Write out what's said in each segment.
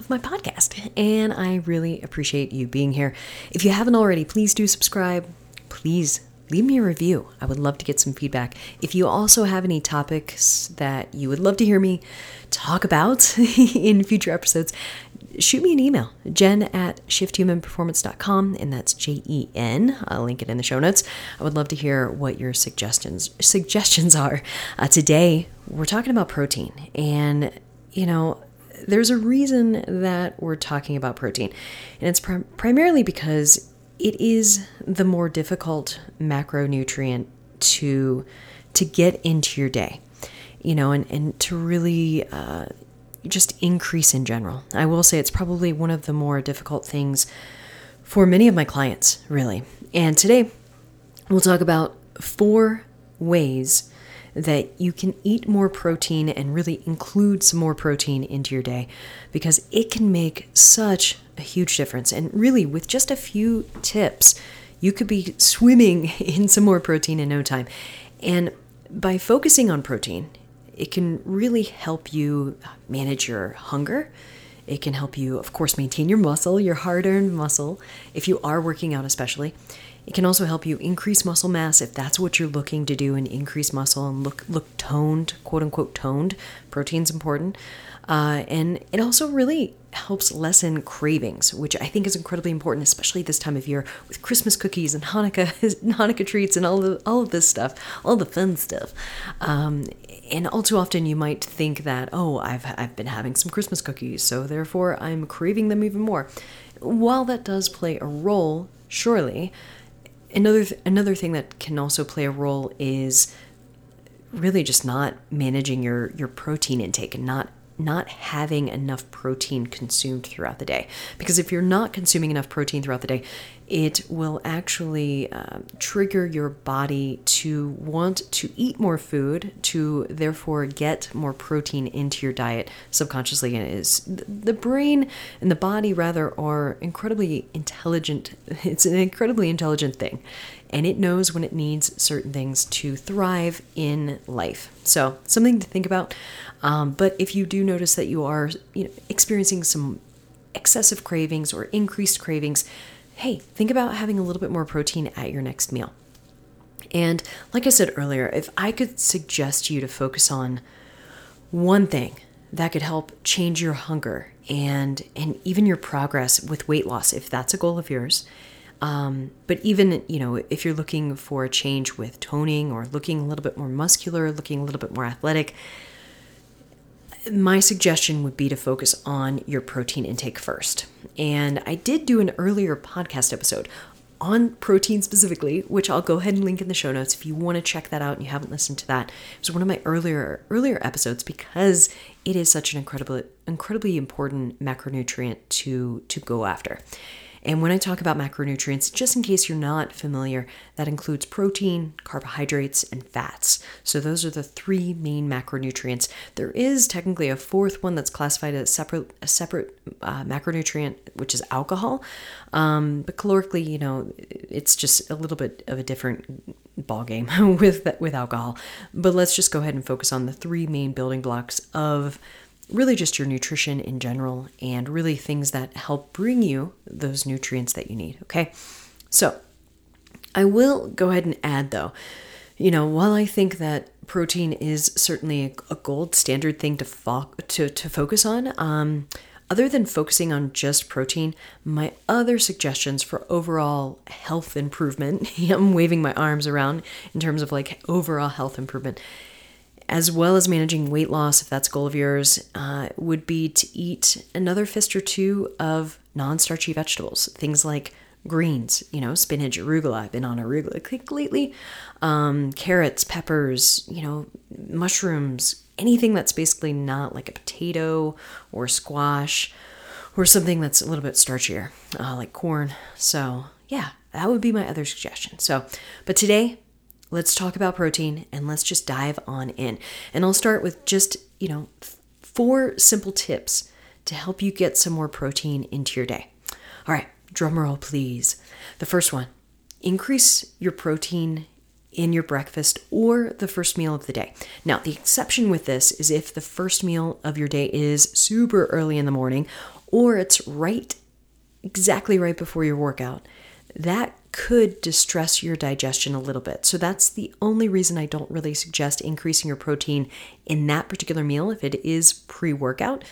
of my podcast. And I really appreciate you being here. If you haven't already, please do subscribe. Please leave me a review. I would love to get some feedback. If you also have any topics that you would love to hear me talk about in future episodes, shoot me an email, jen at shifthumanperformance.com, and that's J-E-N. I'll link it in the show notes. I would love to hear what your suggestions suggestions are. Uh, today, we're talking about protein, and you know, there's a reason that we're talking about protein, and it's prim- primarily because it is the more difficult macronutrient to to get into your day, you know, and and to really uh, just increase in general. I will say it's probably one of the more difficult things for many of my clients, really. And today we'll talk about four ways that you can eat more protein and really include some more protein into your day because it can make such a huge difference. And really, with just a few tips, you could be swimming in some more protein in no time. And by focusing on protein, it can really help you manage your hunger. It can help you, of course, maintain your muscle, your hard earned muscle, if you are working out, especially. It can also help you increase muscle mass if that's what you're looking to do and increase muscle and look look toned, quote unquote toned. Protein's important. Uh, and it also really helps lessen cravings, which I think is incredibly important, especially this time of year with Christmas cookies and Hanukkah Hanukkah treats and all the all of this stuff, all the fun stuff. Um, and all too often, you might think that oh, I've I've been having some Christmas cookies, so therefore I'm craving them even more. While that does play a role, surely, another th- another thing that can also play a role is really just not managing your your protein intake and not not having enough protein consumed throughout the day. Because if you're not consuming enough protein throughout the day, it will actually uh, trigger your body to want to eat more food, to therefore get more protein into your diet subconsciously. And it is the brain and the body, rather, are incredibly intelligent. It's an incredibly intelligent thing and it knows when it needs certain things to thrive in life. So, something to think about. Um, but if you do notice that you are you know, experiencing some excessive cravings or increased cravings, hey, think about having a little bit more protein at your next meal. And like I said earlier, if I could suggest you to focus on one thing that could help change your hunger and and even your progress with weight loss, if that's a goal of yours, um, but even, you know, if you're looking for a change with toning or looking a little bit more muscular, looking a little bit more athletic, my suggestion would be to focus on your protein intake first. And I did do an earlier podcast episode on protein specifically, which I'll go ahead and link in the show notes if you want to check that out and you haven't listened to that. It was one of my earlier earlier episodes because it is such an incredibly incredibly important macronutrient to to go after. And when I talk about macronutrients, just in case you're not familiar, that includes protein, carbohydrates, and fats. So those are the three main macronutrients. There is technically a fourth one that's classified as separate, a separate uh, macronutrient, which is alcohol. Um, but calorically, you know, it's just a little bit of a different ball game with with alcohol. But let's just go ahead and focus on the three main building blocks of really just your nutrition in general and really things that help bring you those nutrients that you need. Okay. So I will go ahead and add though, you know, while I think that protein is certainly a gold standard thing to fo- to, to focus on, um, other than focusing on just protein, my other suggestions for overall health improvement, I'm waving my arms around in terms of like overall health improvement, as well as managing weight loss, if that's a goal of yours, uh, would be to eat another fist or two of non starchy vegetables. Things like greens, you know, spinach, arugula. I've been on arugula lately. Um, carrots, peppers, you know, mushrooms, anything that's basically not like a potato or squash or something that's a little bit starchier, uh, like corn. So, yeah, that would be my other suggestion. So, but today, let's talk about protein and let's just dive on in. And I'll start with just, you know, four simple tips to help you get some more protein into your day. All right, drum roll, please. The first one increase your protein in your breakfast or the first meal of the day. Now, the exception with this is if the first meal of your day is super early in the morning or it's right exactly right before your workout. That could distress your digestion a little bit. So that's the only reason I don't really suggest increasing your protein in that particular meal if it is pre workout.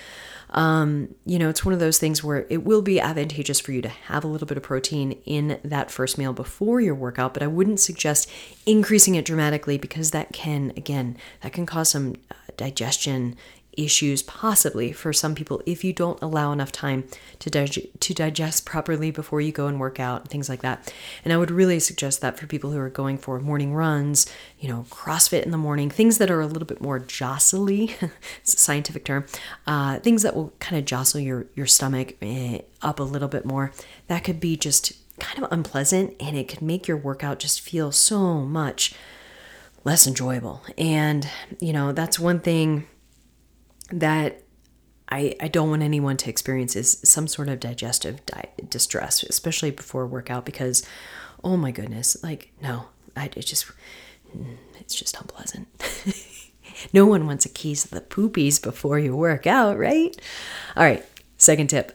Um, you know, it's one of those things where it will be advantageous for you to have a little bit of protein in that first meal before your workout, but I wouldn't suggest increasing it dramatically because that can, again, that can cause some uh, digestion issues possibly for some people if you don't allow enough time to dig- to digest properly before you go and work out and things like that. And I would really suggest that for people who are going for morning runs, you know, CrossFit in the morning, things that are a little bit more jostly, it's a scientific term, uh, things that will kind of jostle your your stomach eh, up a little bit more. That could be just kind of unpleasant and it could make your workout just feel so much less enjoyable. And, you know, that's one thing that I, I don't want anyone to experience is some sort of digestive di- distress, especially before workout, because oh my goodness, like no, I it just mm, it's just unpleasant. no one wants a case of the poopies before you work out, right? All right, second tip.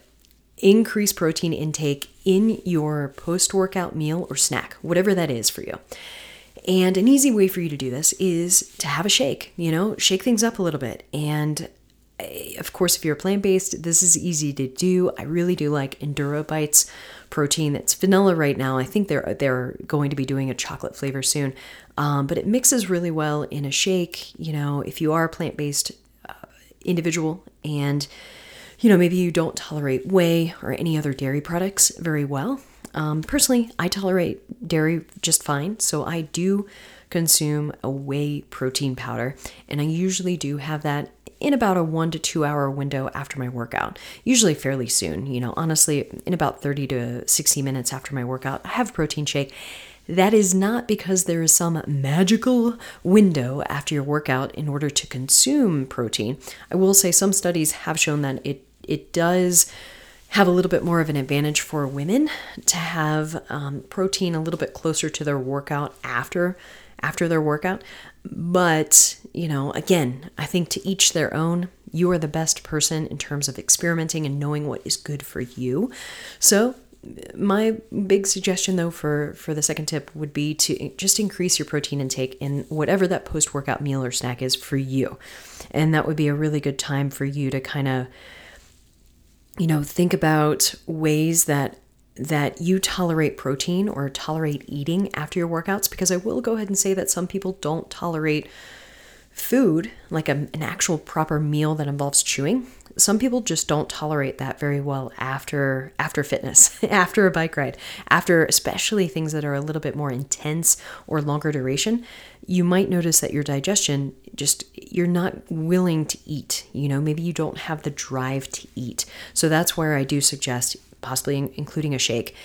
Increase protein intake in your post workout meal or snack, whatever that is for you. And an easy way for you to do this is to have a shake, you know, shake things up a little bit. And of course, if you're plant based, this is easy to do. I really do like Enduro Bites protein. That's vanilla right now. I think they're they're going to be doing a chocolate flavor soon, um, but it mixes really well in a shake. You know, if you are a plant based uh, individual and you know maybe you don't tolerate whey or any other dairy products very well. Um, personally, I tolerate dairy just fine, so I do consume a whey protein powder, and I usually do have that in about a one to two hour window after my workout, usually fairly soon. You know, honestly, in about 30 to 60 minutes after my workout, I have protein shake. That is not because there is some magical window after your workout in order to consume protein. I will say some studies have shown that it it does have a little bit more of an advantage for women to have um, protein a little bit closer to their workout after after their workout. But, you know, again, I think to each their own. You are the best person in terms of experimenting and knowing what is good for you. So, my big suggestion though for for the second tip would be to just increase your protein intake in whatever that post workout meal or snack is for you and that would be a really good time for you to kind of you know think about ways that that you tolerate protein or tolerate eating after your workouts because I will go ahead and say that some people don't tolerate food, like a, an actual proper meal that involves chewing. Some people just don't tolerate that very well after after fitness, after a bike ride, after especially things that are a little bit more intense or longer duration. You might notice that your digestion just you're not willing to eat. You know, maybe you don't have the drive to eat. So that's where I do suggest possibly including a shake.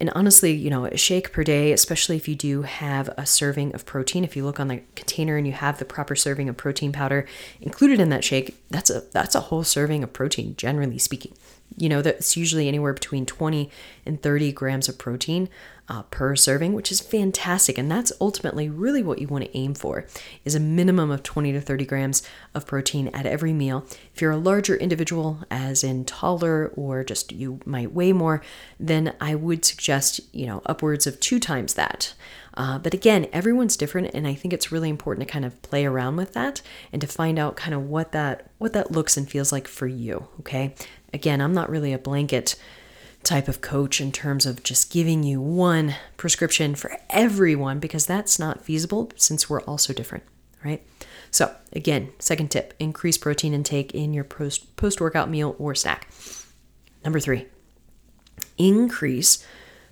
And honestly, you know, a shake per day, especially if you do have a serving of protein, if you look on the container and you have the proper serving of protein powder included in that shake, that's a that's a whole serving of protein, generally speaking. You know, that's usually anywhere between 20 and 30 grams of protein uh, per serving, which is fantastic. And that's ultimately really what you want to aim for is a minimum of 20 to 30 grams of protein at every meal. If you're a larger individual, as in taller or just you might weigh more, then I would suggest, you know, upwards of two times that. Uh, but again, everyone's different, and I think it's really important to kind of play around with that and to find out kind of what that what that looks and feels like for you. Okay, again, I'm not really a blanket type of coach in terms of just giving you one prescription for everyone because that's not feasible since we're all so different, right? So, again, second tip increase protein intake in your post workout meal or snack. Number three, increase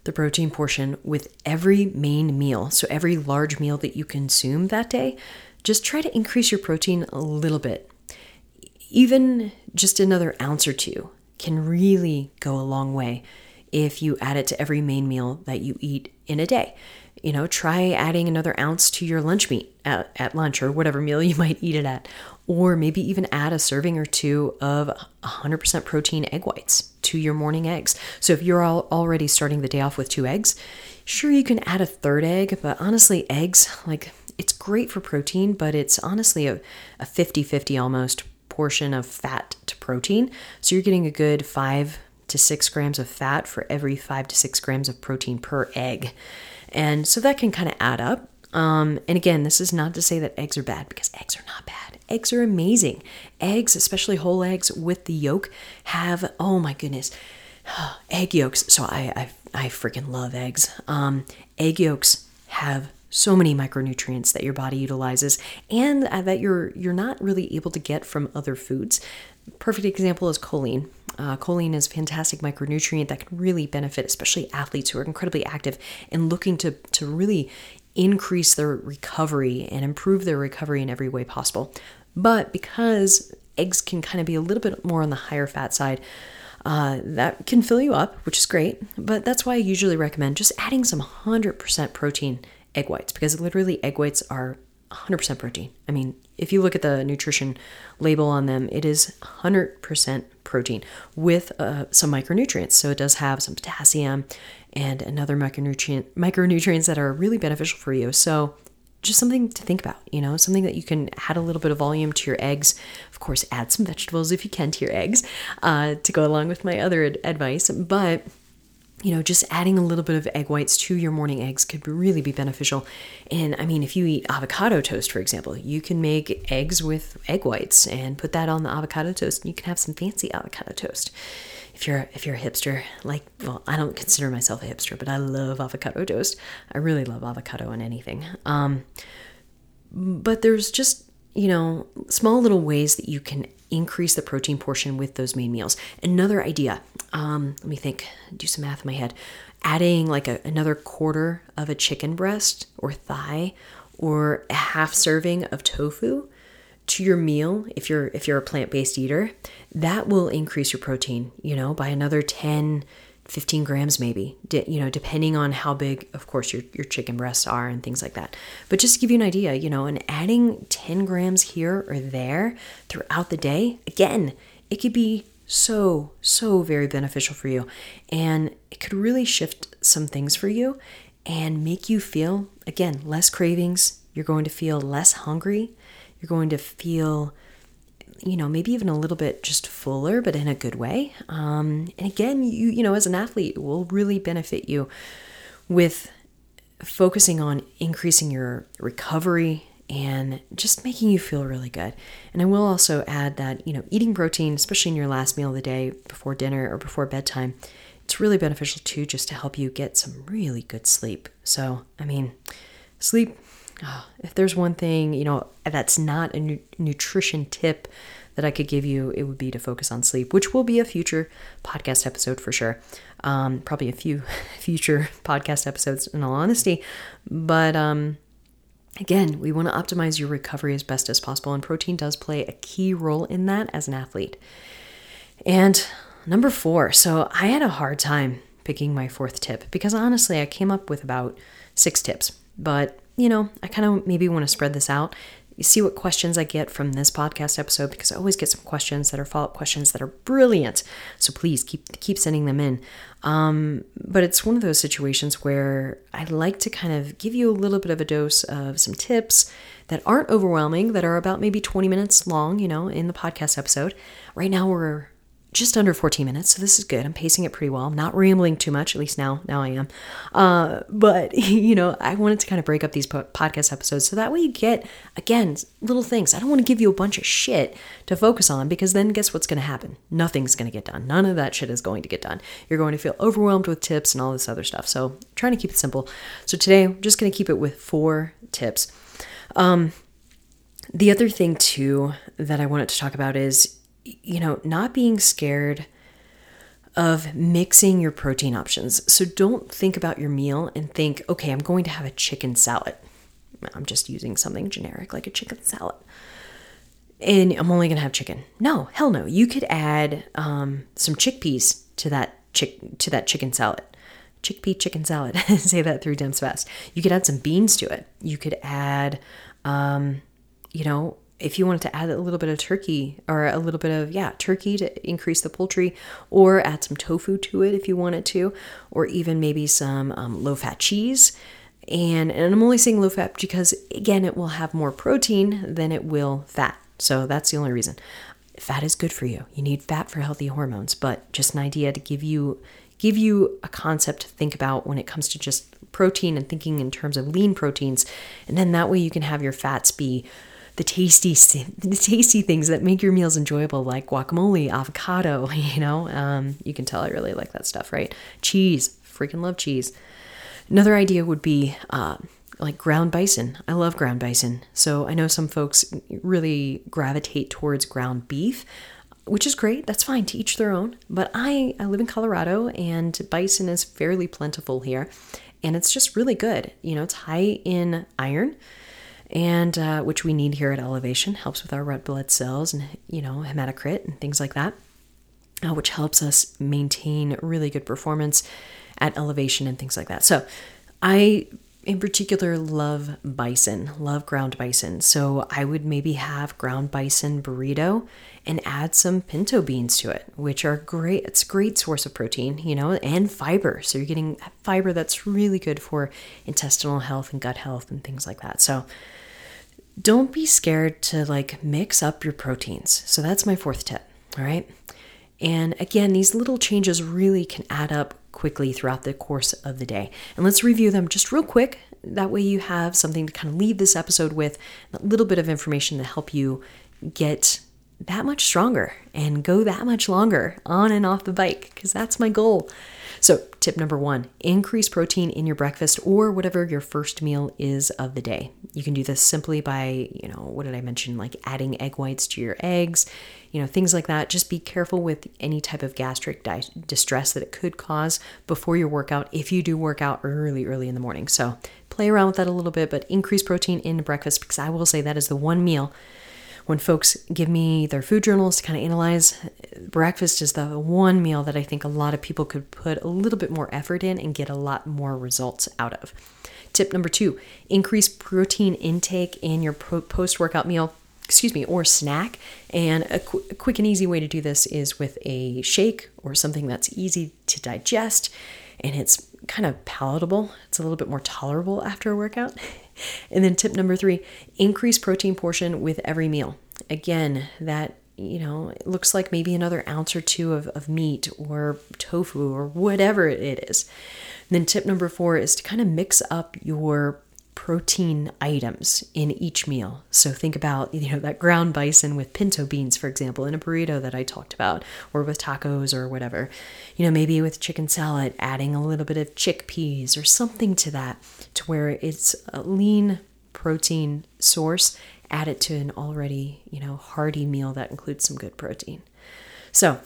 the protein portion with every main meal. So, every large meal that you consume that day, just try to increase your protein a little bit. Even just another ounce or two can really go a long way if you add it to every main meal that you eat in a day. You know, try adding another ounce to your lunch meat at, at lunch or whatever meal you might eat it at. Or maybe even add a serving or two of 100% protein egg whites to your morning eggs. So if you're already starting the day off with two eggs, sure you can add a third egg, but honestly, eggs, like it's great for protein, but it's honestly a, a 50 50 almost portion of fat protein. So you're getting a good five to six grams of fat for every five to six grams of protein per egg. And so that can kind of add up. Um, and again, this is not to say that eggs are bad because eggs are not bad. Eggs are amazing. Eggs, especially whole eggs with the yolk, have oh my goodness, egg yolks. So I I, I freaking love eggs. Um, egg yolks have so many micronutrients that your body utilizes and that you're you're not really able to get from other foods. Perfect example is choline. Uh, choline is a fantastic micronutrient that can really benefit, especially athletes who are incredibly active and looking to to really increase their recovery and improve their recovery in every way possible. But because eggs can kind of be a little bit more on the higher fat side, uh, that can fill you up, which is great. But that's why I usually recommend just adding some 100% protein egg whites because literally egg whites are 100% protein. I mean, if you look at the nutrition label on them, it is 100% protein with uh, some micronutrients. So it does have some potassium and another micronutrient micronutrients that are really beneficial for you. So just something to think about, you know, something that you can add a little bit of volume to your eggs. Of course, add some vegetables if you can to your eggs uh, to go along with my other ad- advice. But you know, just adding a little bit of egg whites to your morning eggs could really be beneficial. And I mean, if you eat avocado toast, for example, you can make eggs with egg whites and put that on the avocado toast, and you can have some fancy avocado toast. If you're if you're a hipster, like well, I don't consider myself a hipster, but I love avocado toast. I really love avocado on anything. Um, but there's just you know small little ways that you can increase the protein portion with those main meals. Another idea, um, let me think, do some math in my head. Adding like a, another quarter of a chicken breast or thigh or a half serving of tofu to your meal if you're if you're a plant-based eater that will increase your protein you know by another 10 15 grams maybe you know depending on how big of course your, your chicken breasts are and things like that. But just to give you an idea you know and adding 10 grams here or there throughout the day again it could be so so very beneficial for you. And it could really shift some things for you and make you feel again less cravings. You're going to feel less hungry. You're going to feel you know, maybe even a little bit just fuller, but in a good way. Um, and again, you, you know, as an athlete, it will really benefit you with focusing on increasing your recovery and just making you feel really good. And I will also add that, you know, eating protein, especially in your last meal of the day before dinner or before bedtime, it's really beneficial too, just to help you get some really good sleep. So, I mean, sleep oh, if there's one thing, you know, that's not a nu- nutrition tip that I could give you, it would be to focus on sleep, which will be a future podcast episode for sure. Um, probably a few future podcast episodes, in all honesty. But um, again, we want to optimize your recovery as best as possible, and protein does play a key role in that as an athlete. And number four, so I had a hard time picking my fourth tip because honestly, I came up with about six tips, but you know, I kind of maybe want to spread this out. You see what questions I get from this podcast episode because I always get some questions that are follow up questions that are brilliant. So please keep keep sending them in. Um, but it's one of those situations where I like to kind of give you a little bit of a dose of some tips that aren't overwhelming, that are about maybe 20 minutes long, you know, in the podcast episode. Right now we're just under 14 minutes, so this is good. I'm pacing it pretty well. I'm not rambling too much, at least now. Now I am. Uh, but you know, I wanted to kind of break up these po- podcast episodes so that way you get again little things. I don't want to give you a bunch of shit to focus on because then guess what's going to happen? Nothing's going to get done. None of that shit is going to get done. You're going to feel overwhelmed with tips and all this other stuff. So trying to keep it simple. So today I'm just going to keep it with four tips. Um, the other thing too that I wanted to talk about is you know, not being scared of mixing your protein options. So don't think about your meal and think, okay, I'm going to have a chicken salad. I'm just using something generic like a chicken salad. And I'm only going to have chicken. No, hell no. You could add um, some chickpeas to that chick to that chicken salad. Chickpea chicken salad. Say that three times fast. You could add some beans to it. You could add, um, you know, if you wanted to add a little bit of turkey or a little bit of yeah turkey to increase the poultry or add some tofu to it if you wanted to or even maybe some um, low fat cheese. And, and i'm only saying low fat because again it will have more protein than it will fat. So that's the only reason. Fat is good for you. You need fat for healthy hormones but just an idea to give you give you a concept to think about when it comes to just protein and thinking in terms of lean proteins. And then that way you can have your fats be the tasty the tasty things that make your meals enjoyable like guacamole avocado you know? Um, you can tell i really like that stuff right? Cheese freaking love cheese. Another idea would be uh, like ground bison. I love ground bison. So i know some folks really gravitate towards ground beef which is great. That's fine to each their own. But i i live in colorado and bison is fairly plentiful here and it's just really good. You know it's high in iron and uh, which we need here at Elevation, helps with our red blood cells and you know hematocrit and things like that, uh, which helps us maintain really good performance at elevation and things like that. So, I in particular love bison, love ground bison. So I would maybe have ground bison burrito and add some pinto beans to it, which are great. It's a great source of protein, you know, and fiber. So you're getting fiber that's really good for intestinal health and gut health and things like that. So don't be scared to like mix up your proteins. So that's my fourth tip. All right. And again, these little changes really can add up quickly throughout the course of the day. And let's review them just real quick. That way, you have something to kind of leave this episode with a little bit of information to help you get that much stronger and go that much longer on and off the bike, because that's my goal. So, tip number one increase protein in your breakfast or whatever your first meal is of the day. You can do this simply by, you know, what did I mention? Like adding egg whites to your eggs, you know, things like that. Just be careful with any type of gastric di- distress that it could cause before your workout if you do work out early, early in the morning. So, play around with that a little bit, but increase protein in breakfast because I will say that is the one meal when folks give me their food journals to kind of analyze, breakfast is the one meal that I think a lot of people could put a little bit more effort in and get a lot more results out of. Tip number two increase protein intake in your post workout meal excuse me, or snack. And a, qu- a, quick and easy way to do this is with a shake or something that's easy to digest and it's kind of palatable. It's a little bit more tolerable after a workout. and then tip number three increase protein portion with every meal. Again, that you know, it looks like maybe another ounce or two of, of meat or tofu or whatever it is. And then tip number four is to kind of mix up your protein items in each meal. So think about, you know, that ground bison with pinto beans, for example, in a burrito that I talked about, or with tacos or whatever. You know, maybe with chicken salad, adding a little bit of chickpeas or something to that to where it's a lean protein source. Add it to an already, you know, hearty meal that includes some good protein. So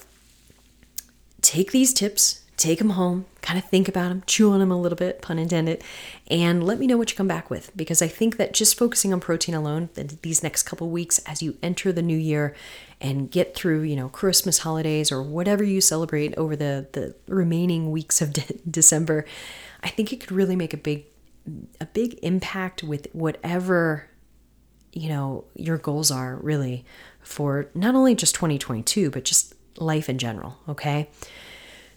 take these tips take them home, kind of think about them, chew on them a little bit, pun intended, and let me know what you come back with because I think that just focusing on protein alone these next couple weeks as you enter the new year and get through, you know, Christmas holidays or whatever you celebrate over the the remaining weeks of de- December, I think it could really make a big a big impact with whatever you know your goals are really for not only just 2022 but just life in general, okay?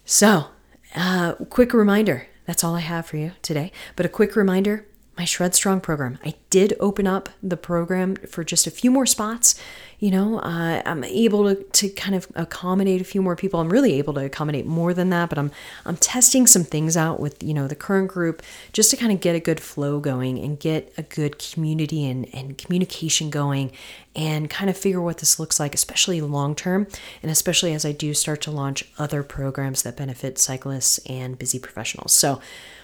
So, uh, quick reminder that's all I have for you today. But a quick reminder my Shred Strong program. I did open up the program for just a few more spots. You know, uh, I'm able to, to kind of accommodate a few more people. I'm really able to accommodate more than that, but I'm I'm testing some things out with you know the current group just to kind of get a good flow going and get a good community and, and communication going and kind of figure what this looks like, especially long term, and especially as I do start to launch other programs that benefit cyclists and busy professionals. So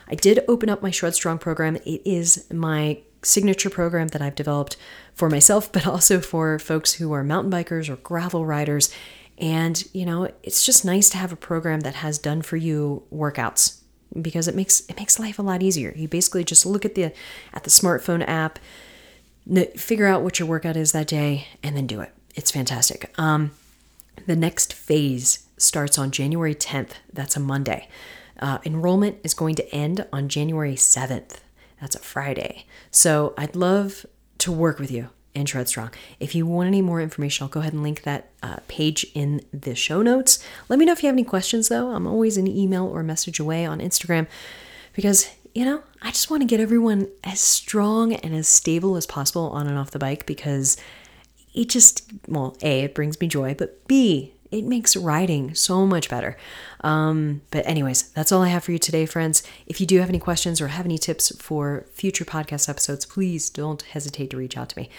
I did open up my Shred Strong program. It is my signature program that I've developed for myself, but also for folks who are mountain bikers or gravel riders. And, you know, it's just nice to have a program that has done for you workouts because it makes it makes life a lot easier. You basically just look at the at the smartphone app, figure out what your workout is that day, and then do it. It's fantastic. Um, the next phase starts on January 10th. That's a Monday. Uh, enrollment is going to end on January 7th. That's a Friday. So I'd love to work with you in Shred Strong. If you want any more information, I'll go ahead and link that uh, page in the show notes. Let me know if you have any questions, though. I'm always an email or message away on Instagram because, you know, I just want to get everyone as strong and as stable as possible on and off the bike because it just, well, A, it brings me joy, but B, it makes writing so much better. Um, but, anyways, that's all I have for you today, friends. If you do have any questions or have any tips for future podcast episodes, please don't hesitate to reach out to me.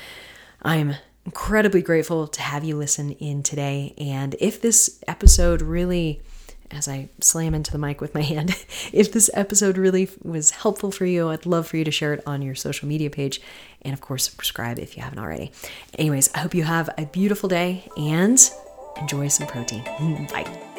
I'm incredibly grateful to have you listen in today. And if this episode really, as I slam into the mic with my hand, if this episode really was helpful for you, I'd love for you to share it on your social media page. And of course, subscribe if you haven't already. Anyways, I hope you have a beautiful day and enjoy some protein. Mm, bye.